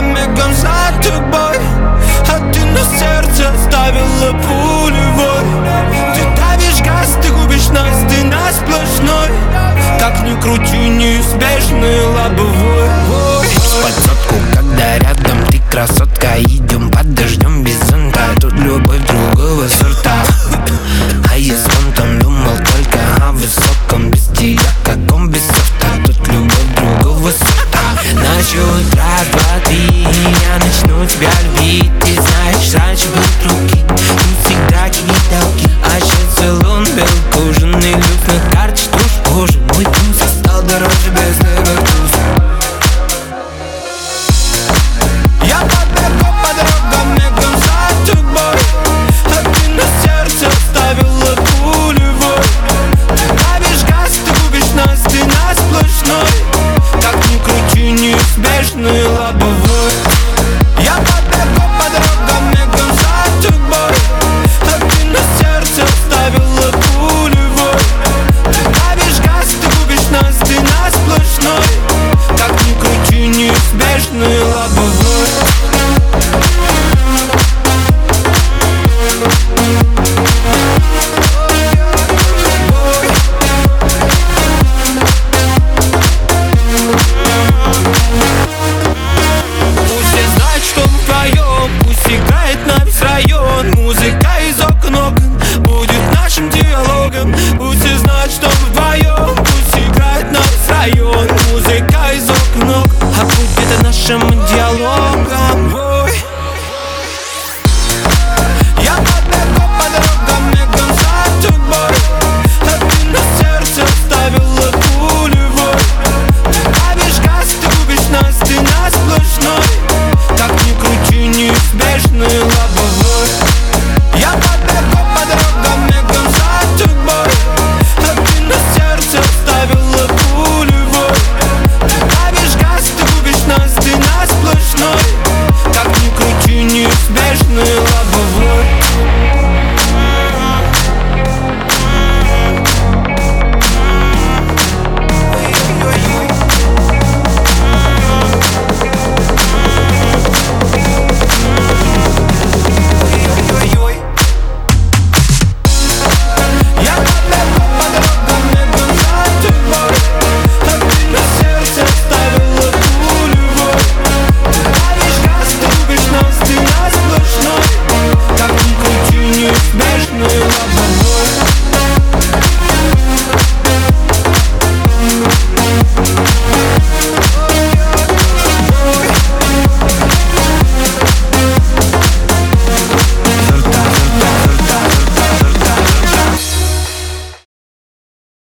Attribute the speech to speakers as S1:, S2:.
S1: дорогам бегом за тобой. А ты на сердце оставила пулевой Ты давишь газ, ты губишь нас, ты на сплошной. Как ни крути, неизбежный лобовой
S2: Под сотку, когда рядом ты красотка Идем под дождем без зонта. Тут любовь другого сорта. А я с фонтом думал только о высоком Без тебя каком без софта. Тут любовь другого сорта. Ночь тебя любить Ты знаешь, раньше был другим нашим диалогом. Ой.
S1: Я побегу по дорогам, не гонца тобой А ты на сердце оставила пулевой Ты давишь газ, ты убишь нас, сплошной. Как ни крути, неизбежный лобовой.